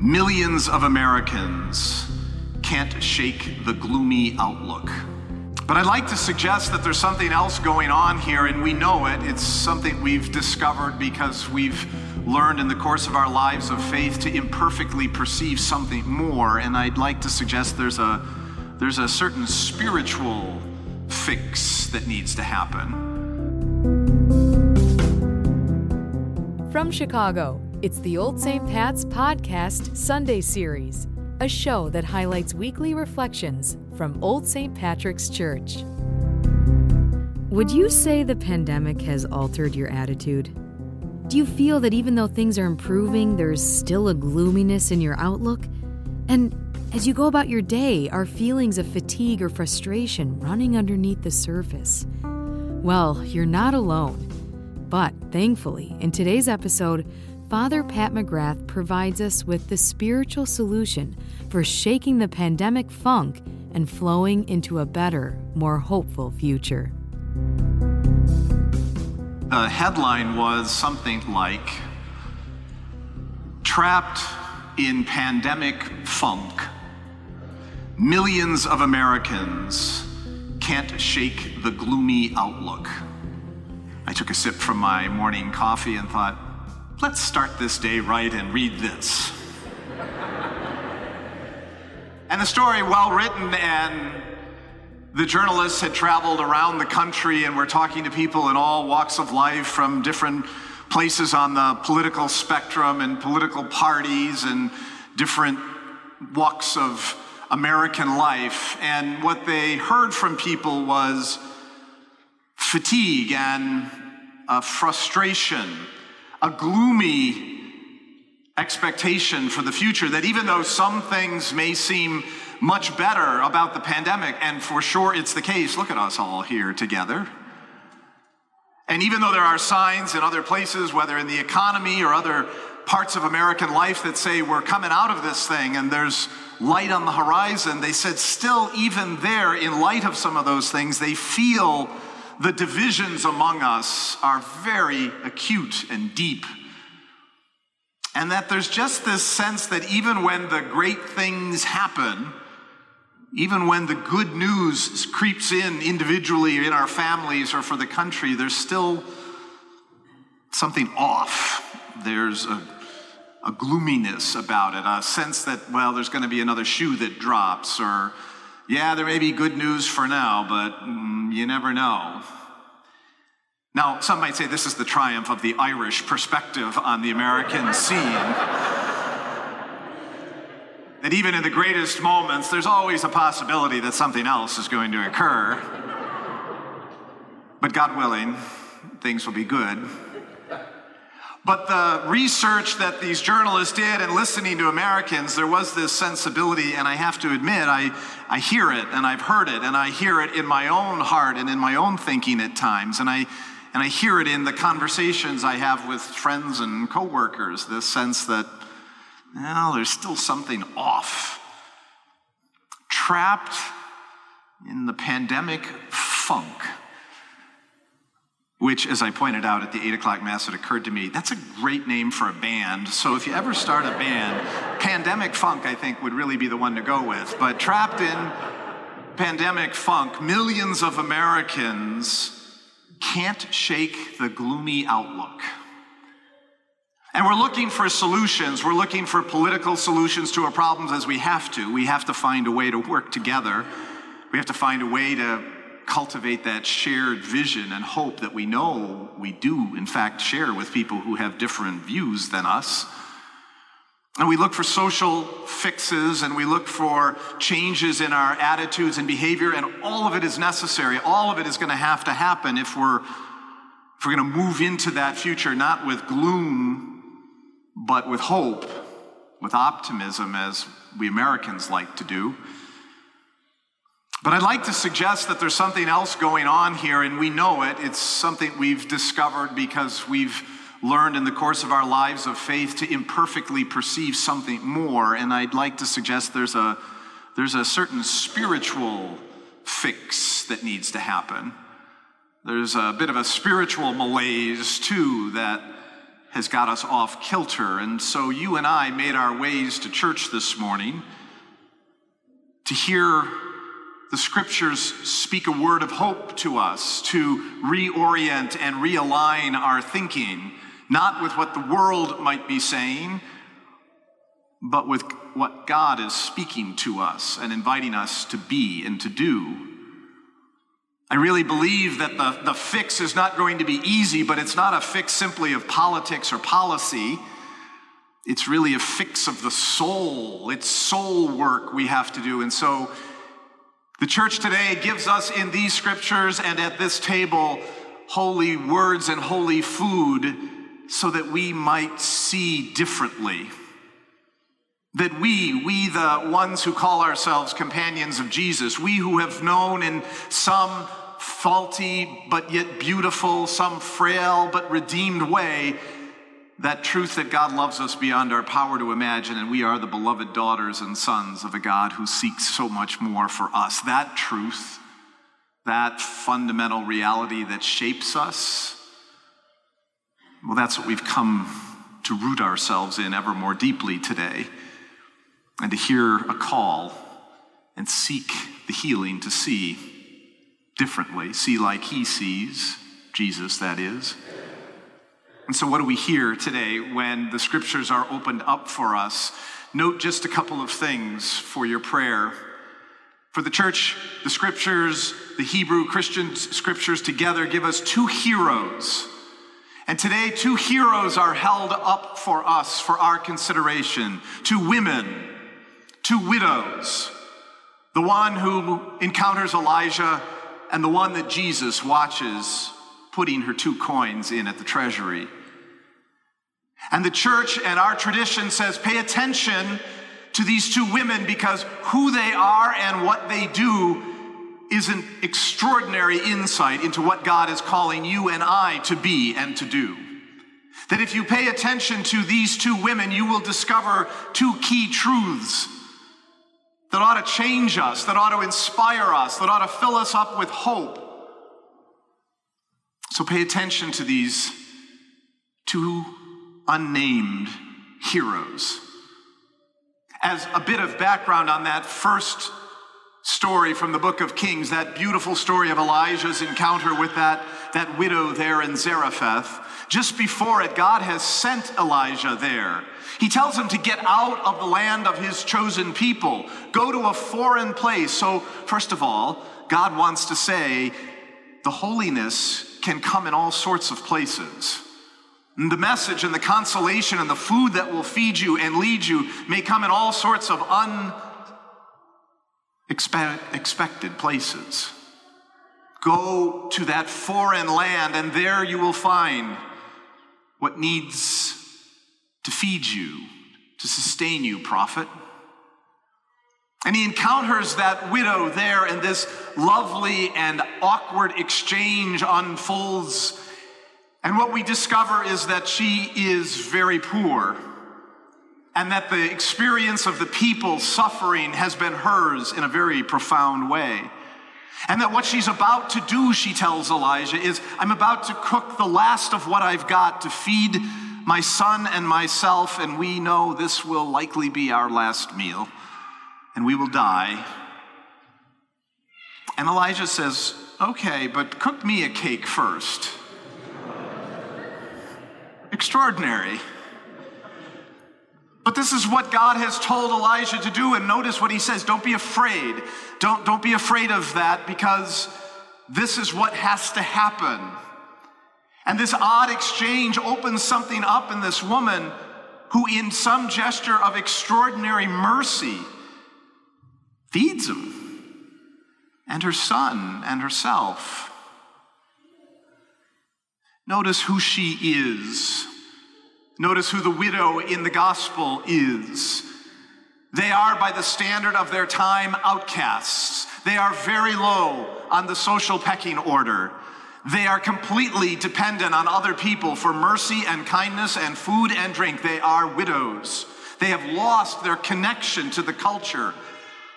Millions of Americans can't shake the gloomy outlook. But I'd like to suggest that there's something else going on here, and we know it. It's something we've discovered because we've learned in the course of our lives of faith to imperfectly perceive something more. And I'd like to suggest there's a, there's a certain spiritual fix that needs to happen. From Chicago, it's the Old St. Pat's Podcast Sunday Series, a show that highlights weekly reflections from Old St. Patrick's Church. Would you say the pandemic has altered your attitude? Do you feel that even though things are improving, there's still a gloominess in your outlook? And as you go about your day, are feelings of fatigue or frustration running underneath the surface? Well, you're not alone. But thankfully, in today's episode, Father Pat McGrath provides us with the spiritual solution for shaking the pandemic funk and flowing into a better, more hopeful future. The headline was something like Trapped in Pandemic Funk. Millions of Americans can't shake the gloomy outlook. I took a sip from my morning coffee and thought, Let's start this day right and read this. and the story, well written, and the journalists had traveled around the country and were talking to people in all walks of life from different places on the political spectrum and political parties and different walks of American life. And what they heard from people was fatigue and uh, frustration a gloomy expectation for the future that even though some things may seem much better about the pandemic, and for sure it's the case, look at us all here together. And even though there are signs in other places, whether in the economy or other parts of American life that say we're coming out of this thing and there's light on the horizon, they said still, even there, in light of some of those things, they feel the divisions among us are very acute and deep. And that there's just this sense that even when the great things happen, even when the good news creeps in individually in our families or for the country, there's still something off. There's a, a gloominess about it, a sense that, well, there's going to be another shoe that drops, or yeah, there may be good news for now, but mm, you never know. Now, some might say this is the triumph of the Irish perspective on the American scene. that even in the greatest moments, there's always a possibility that something else is going to occur. But God willing, things will be good. But the research that these journalists did and listening to Americans, there was this sensibility, and I have to admit, I, I hear it and I've heard it, and I hear it in my own heart and in my own thinking at times. And I, and I hear it in the conversations I have with friends and coworkers this sense that, well, there's still something off. Trapped in the pandemic funk which, as I pointed out at the 8 o'clock Mass, it occurred to me that's a great name for a band. So if you ever start a band, Pandemic Funk, I think, would really be the one to go with. But trapped in pandemic funk, millions of Americans can't shake the gloomy outlook. And we're looking for solutions. We're looking for political solutions to our problems as we have to. We have to find a way to work together. We have to find a way to cultivate that shared vision and hope that we know we do, in fact, share with people who have different views than us. And we look for social fixes and we look for changes in our attitudes and behavior, and all of it is necessary. All of it is going to have to happen if we're, if we're going to move into that future, not with gloom, but with hope, with optimism, as we Americans like to do. But I'd like to suggest that there's something else going on here, and we know it. It's something we've discovered because we've learned in the course of our lives of faith to imperfectly perceive something more. And I'd like to suggest there's a, there's a certain spiritual fix that needs to happen. There's a bit of a spiritual malaise, too, that has got us off kilter. And so you and I made our ways to church this morning to hear the scriptures speak a word of hope to us, to reorient and realign our thinking, not with what the world might be saying, but with what God is speaking to us and inviting us to be and to do. I really believe that the, the fix is not going to be easy, but it's not a fix simply of politics or policy. It's really a fix of the soul. It's soul work we have to do. And so the church today gives us in these scriptures and at this table holy words and holy food so that we might see differently. That we, we the ones who call ourselves companions of Jesus, we who have known in some faulty but yet beautiful, some frail but redeemed way, that truth that God loves us beyond our power to imagine, and we are the beloved daughters and sons of a God who seeks so much more for us. That truth, that fundamental reality that shapes us, well, that's what we've come to root ourselves in ever more deeply today, and to hear a call and seek the healing to see differently, see like he sees, Jesus, that is. And so, what do we hear today when the scriptures are opened up for us? Note just a couple of things for your prayer. For the church, the scriptures, the Hebrew Christian scriptures together give us two heroes. And today, two heroes are held up for us for our consideration two women, two widows. The one who encounters Elijah and the one that Jesus watches putting her two coins in at the treasury. And the church and our tradition says pay attention to these two women because who they are and what they do is an extraordinary insight into what God is calling you and I to be and to do. That if you pay attention to these two women, you will discover two key truths that ought to change us, that ought to inspire us, that ought to fill us up with hope. So pay attention to these two unnamed heroes. As a bit of background on that first story from the book of Kings, that beautiful story of Elijah's encounter with that, that widow there in Zarephath, just before it, God has sent Elijah there he tells him to get out of the land of his chosen people, go to a foreign place. So, first of all, God wants to say the holiness can come in all sorts of places. And the message and the consolation and the food that will feed you and lead you may come in all sorts of unexpected places. Go to that foreign land, and there you will find what needs to feed you, to sustain you, prophet. And he encounters that widow there, and this lovely and awkward exchange unfolds. And what we discover is that she is very poor, and that the experience of the people suffering has been hers in a very profound way. And that what she's about to do, she tells Elijah, is I'm about to cook the last of what I've got to feed my son and myself, and we know this will likely be our last meal, and we will die. And Elijah says, Okay, but cook me a cake first. Extraordinary. But this is what God has told Elijah to do, and notice what he says don't be afraid. Don't, don't be afraid of that because this is what has to happen. And this odd exchange opens something up in this woman who, in some gesture of extraordinary mercy, feeds him and her son and herself. Notice who she is. Notice who the widow in the gospel is. They are, by the standard of their time, outcasts. They are very low on the social pecking order. They are completely dependent on other people for mercy and kindness and food and drink. They are widows. They have lost their connection to the culture,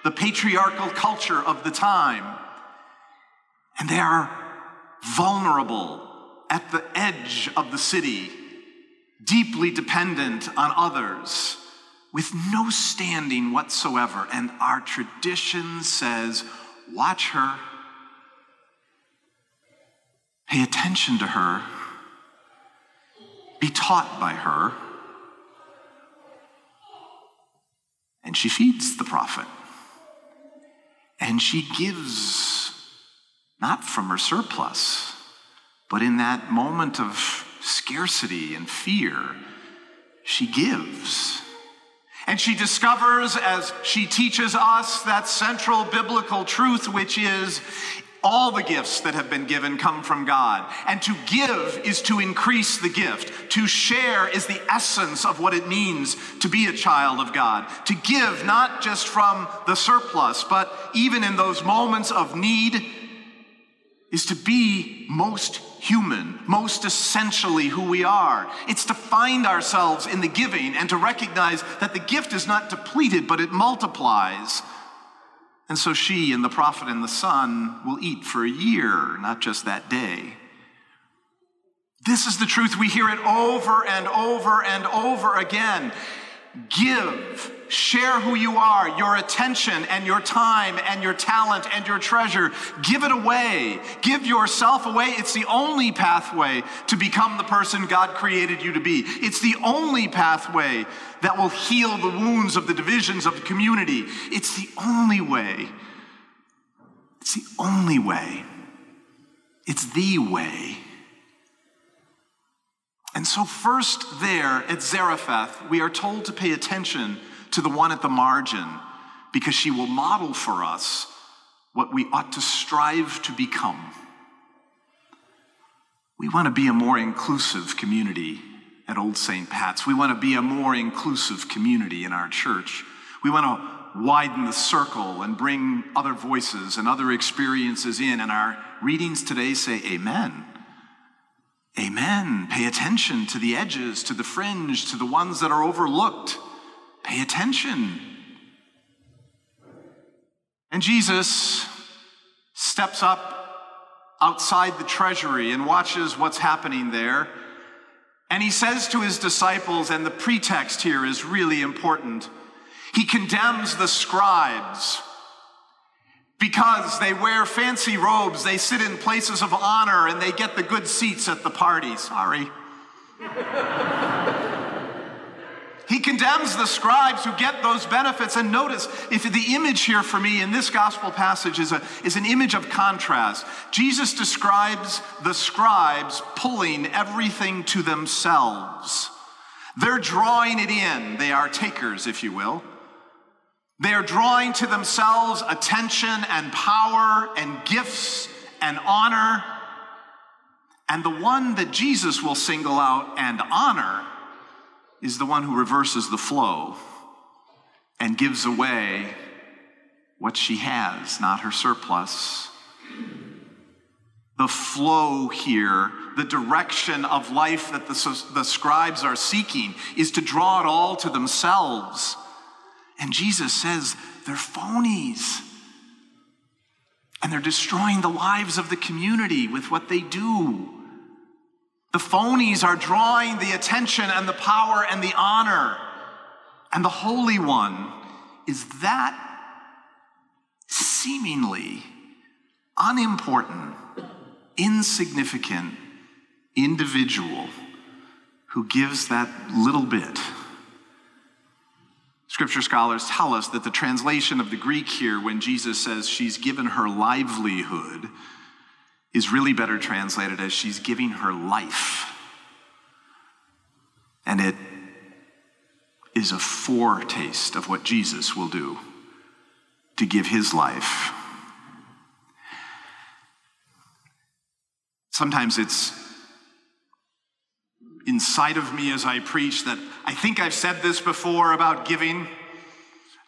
the patriarchal culture of the time. And they are vulnerable at the edge of the city, deeply dependent on others, with no standing whatsoever. And our tradition says, watch her, pay attention to her, be taught by her. And she feeds the prophet. And she gives not from her surplus, but in that moment of scarcity and fear, she gives. And she discovers, as she teaches us, that central biblical truth, which is all the gifts that have been given come from God. And to give is to increase the gift. To share is the essence of what it means to be a child of God. To give not just from the surplus, but even in those moments of need, is to be most human, most essentially who we are. It's to find ourselves in the giving and to recognize that the gift is not depleted, but it multiplies. And so she and the prophet and the son will eat for a year, not just that day. This is the truth. We hear it over and over and over again. Give, share who you are, your attention and your time and your talent and your treasure. Give it away. Give yourself away. It's the only pathway to become the person God created you to be. It's the only pathway that will heal the wounds of the divisions of the community. It's the only way. It's the only way. It's the way. And so, first there at Zarephath, we are told to pay attention to the one at the margin because she will model for us what we ought to strive to become. We want to be a more inclusive community at Old St. Pat's. We want to be a more inclusive community in our church. We want to widen the circle and bring other voices and other experiences in. And our readings today say, Amen. Amen. Pay attention to the edges, to the fringe, to the ones that are overlooked. Pay attention. And Jesus steps up outside the treasury and watches what's happening there. And he says to his disciples, and the pretext here is really important, he condemns the scribes because they wear fancy robes, they sit in places of honor, and they get the good seats at the party. Sorry. He condemns the scribes who get those benefits. And notice, if the image here for me in this gospel passage is, a, is an image of contrast, Jesus describes the scribes pulling everything to themselves. They're drawing it in. They are takers, if you will. They are drawing to themselves attention and power and gifts and honor. And the one that Jesus will single out and honor is the one who reverses the flow and gives away what she has, not her surplus. The flow here, the direction of life that the, the scribes are seeking, is to draw it all to themselves and Jesus says they're phonies. And they're destroying the lives of the community with what they do. The phonies are drawing the attention and the power and the honor. And the Holy One is that seemingly unimportant, insignificant individual who gives that little bit Scripture scholars tell us that the translation of the Greek here, when Jesus says she's given her livelihood, is really better translated as she's giving her life. And it is a foretaste of what Jesus will do to give his life. Sometimes it's inside of me as I preach that I think I've said this before about giving.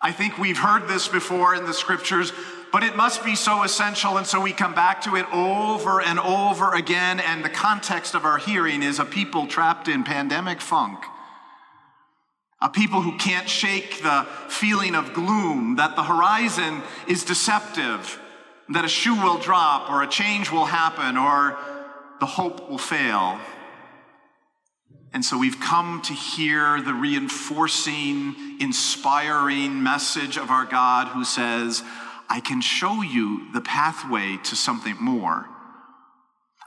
I think we've heard this before in the scriptures, but it must be so essential. And so we come back to it over and over again. And the context of our hearing is a people trapped in pandemic funk. A people who can't shake the feeling of gloom, that the horizon is deceptive, that a shoe will drop, or a change will happen, or the hope will fail. And so we've come to hear the reinforcing, inspiring message of our God who says, I can show you the pathway to something more.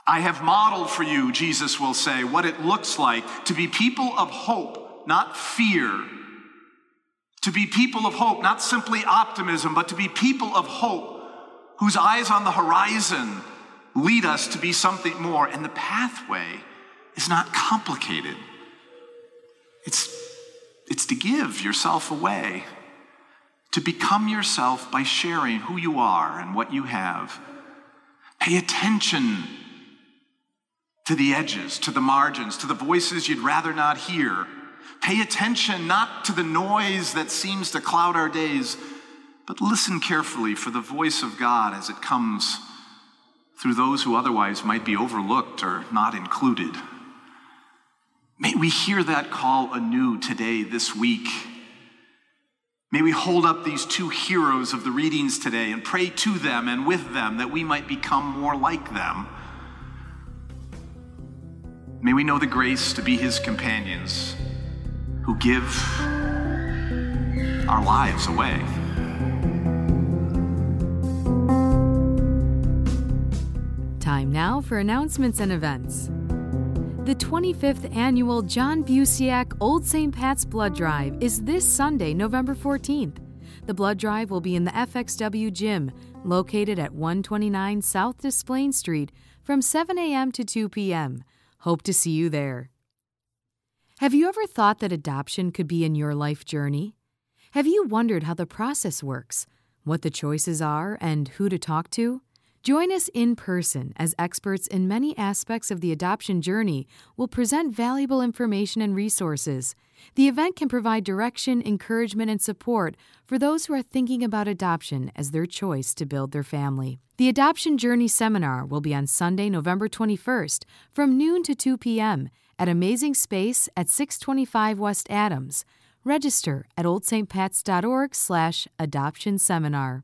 I have modeled for you, Jesus will say, what it looks like to be people of hope, not fear. To be people of hope, not simply optimism, but to be people of hope whose eyes on the horizon lead us to be something more. And the pathway is not complicated. It's, it's to give yourself away, to become yourself by sharing who you are and what you have. Pay attention to the edges, to the margins, to the voices you'd rather not hear. Pay attention not to the noise that seems to cloud our days, but listen carefully for the voice of God as it comes through those who otherwise might be overlooked or not included. May we hear that call anew today, this week. May we hold up these two heroes of the readings today and pray to them and with them that we might become more like them. May we know the grace to be his companions who give our lives away. Time now for announcements and events. The 25th annual John Busiak Old St. Pat's Blood Drive is this Sunday, November 14th. The blood drive will be in the FXW Gym, located at 129 South Desplaines Street, from 7 a.m. to 2 p.m. Hope to see you there. Have you ever thought that adoption could be in your life journey? Have you wondered how the process works, what the choices are, and who to talk to? Join us in person as experts in many aspects of the adoption journey will present valuable information and resources. The event can provide direction, encouragement, and support for those who are thinking about adoption as their choice to build their family. The Adoption Journey Seminar will be on Sunday, November 21st from noon to 2 p.m. at Amazing Space at 625 West Adams. Register at oldstpats.org slash adoption seminar.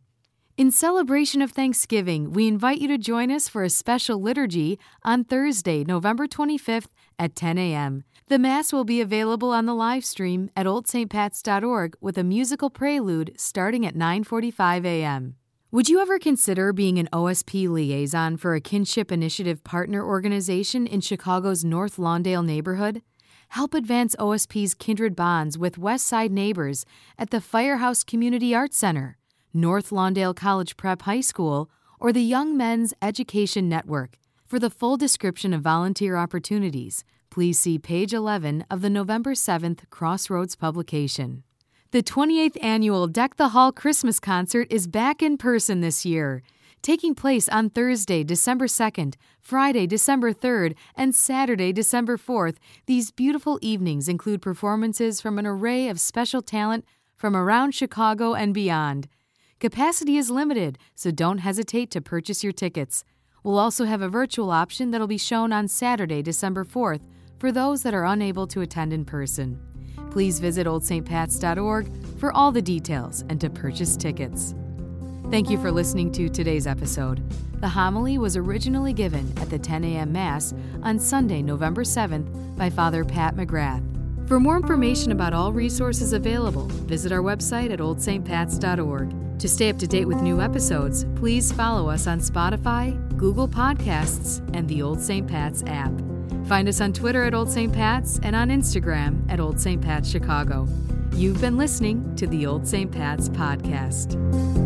In celebration of Thanksgiving, we invite you to join us for a special liturgy on Thursday, November 25th at 10 a.m. The Mass will be available on the live stream at oldstpats.org with a musical prelude starting at 9:45 a.m. Would you ever consider being an OSP liaison for a kinship initiative partner organization in Chicago's North Lawndale neighborhood? Help advance OSP's kindred bonds with West Side neighbors at the Firehouse Community Arts Center. North Lawndale College Prep High School, or the Young Men's Education Network. For the full description of volunteer opportunities, please see page 11 of the November 7th Crossroads publication. The 28th annual Deck the Hall Christmas concert is back in person this year. Taking place on Thursday, December 2nd, Friday, December 3rd, and Saturday, December 4th, these beautiful evenings include performances from an array of special talent from around Chicago and beyond. Capacity is limited, so don't hesitate to purchase your tickets. We'll also have a virtual option that'll be shown on Saturday, December 4th, for those that are unable to attend in person. Please visit oldstpats.org for all the details and to purchase tickets. Thank you for listening to today's episode. The homily was originally given at the 10 a.m. Mass on Sunday, November 7th by Father Pat McGrath. For more information about all resources available, visit our website at oldstpats.org. To stay up to date with new episodes, please follow us on Spotify, Google Podcasts, and the Old St. Pat's app. Find us on Twitter at Old St. Pat's and on Instagram at Old St. Pat's Chicago. You've been listening to the Old St. Pat's podcast.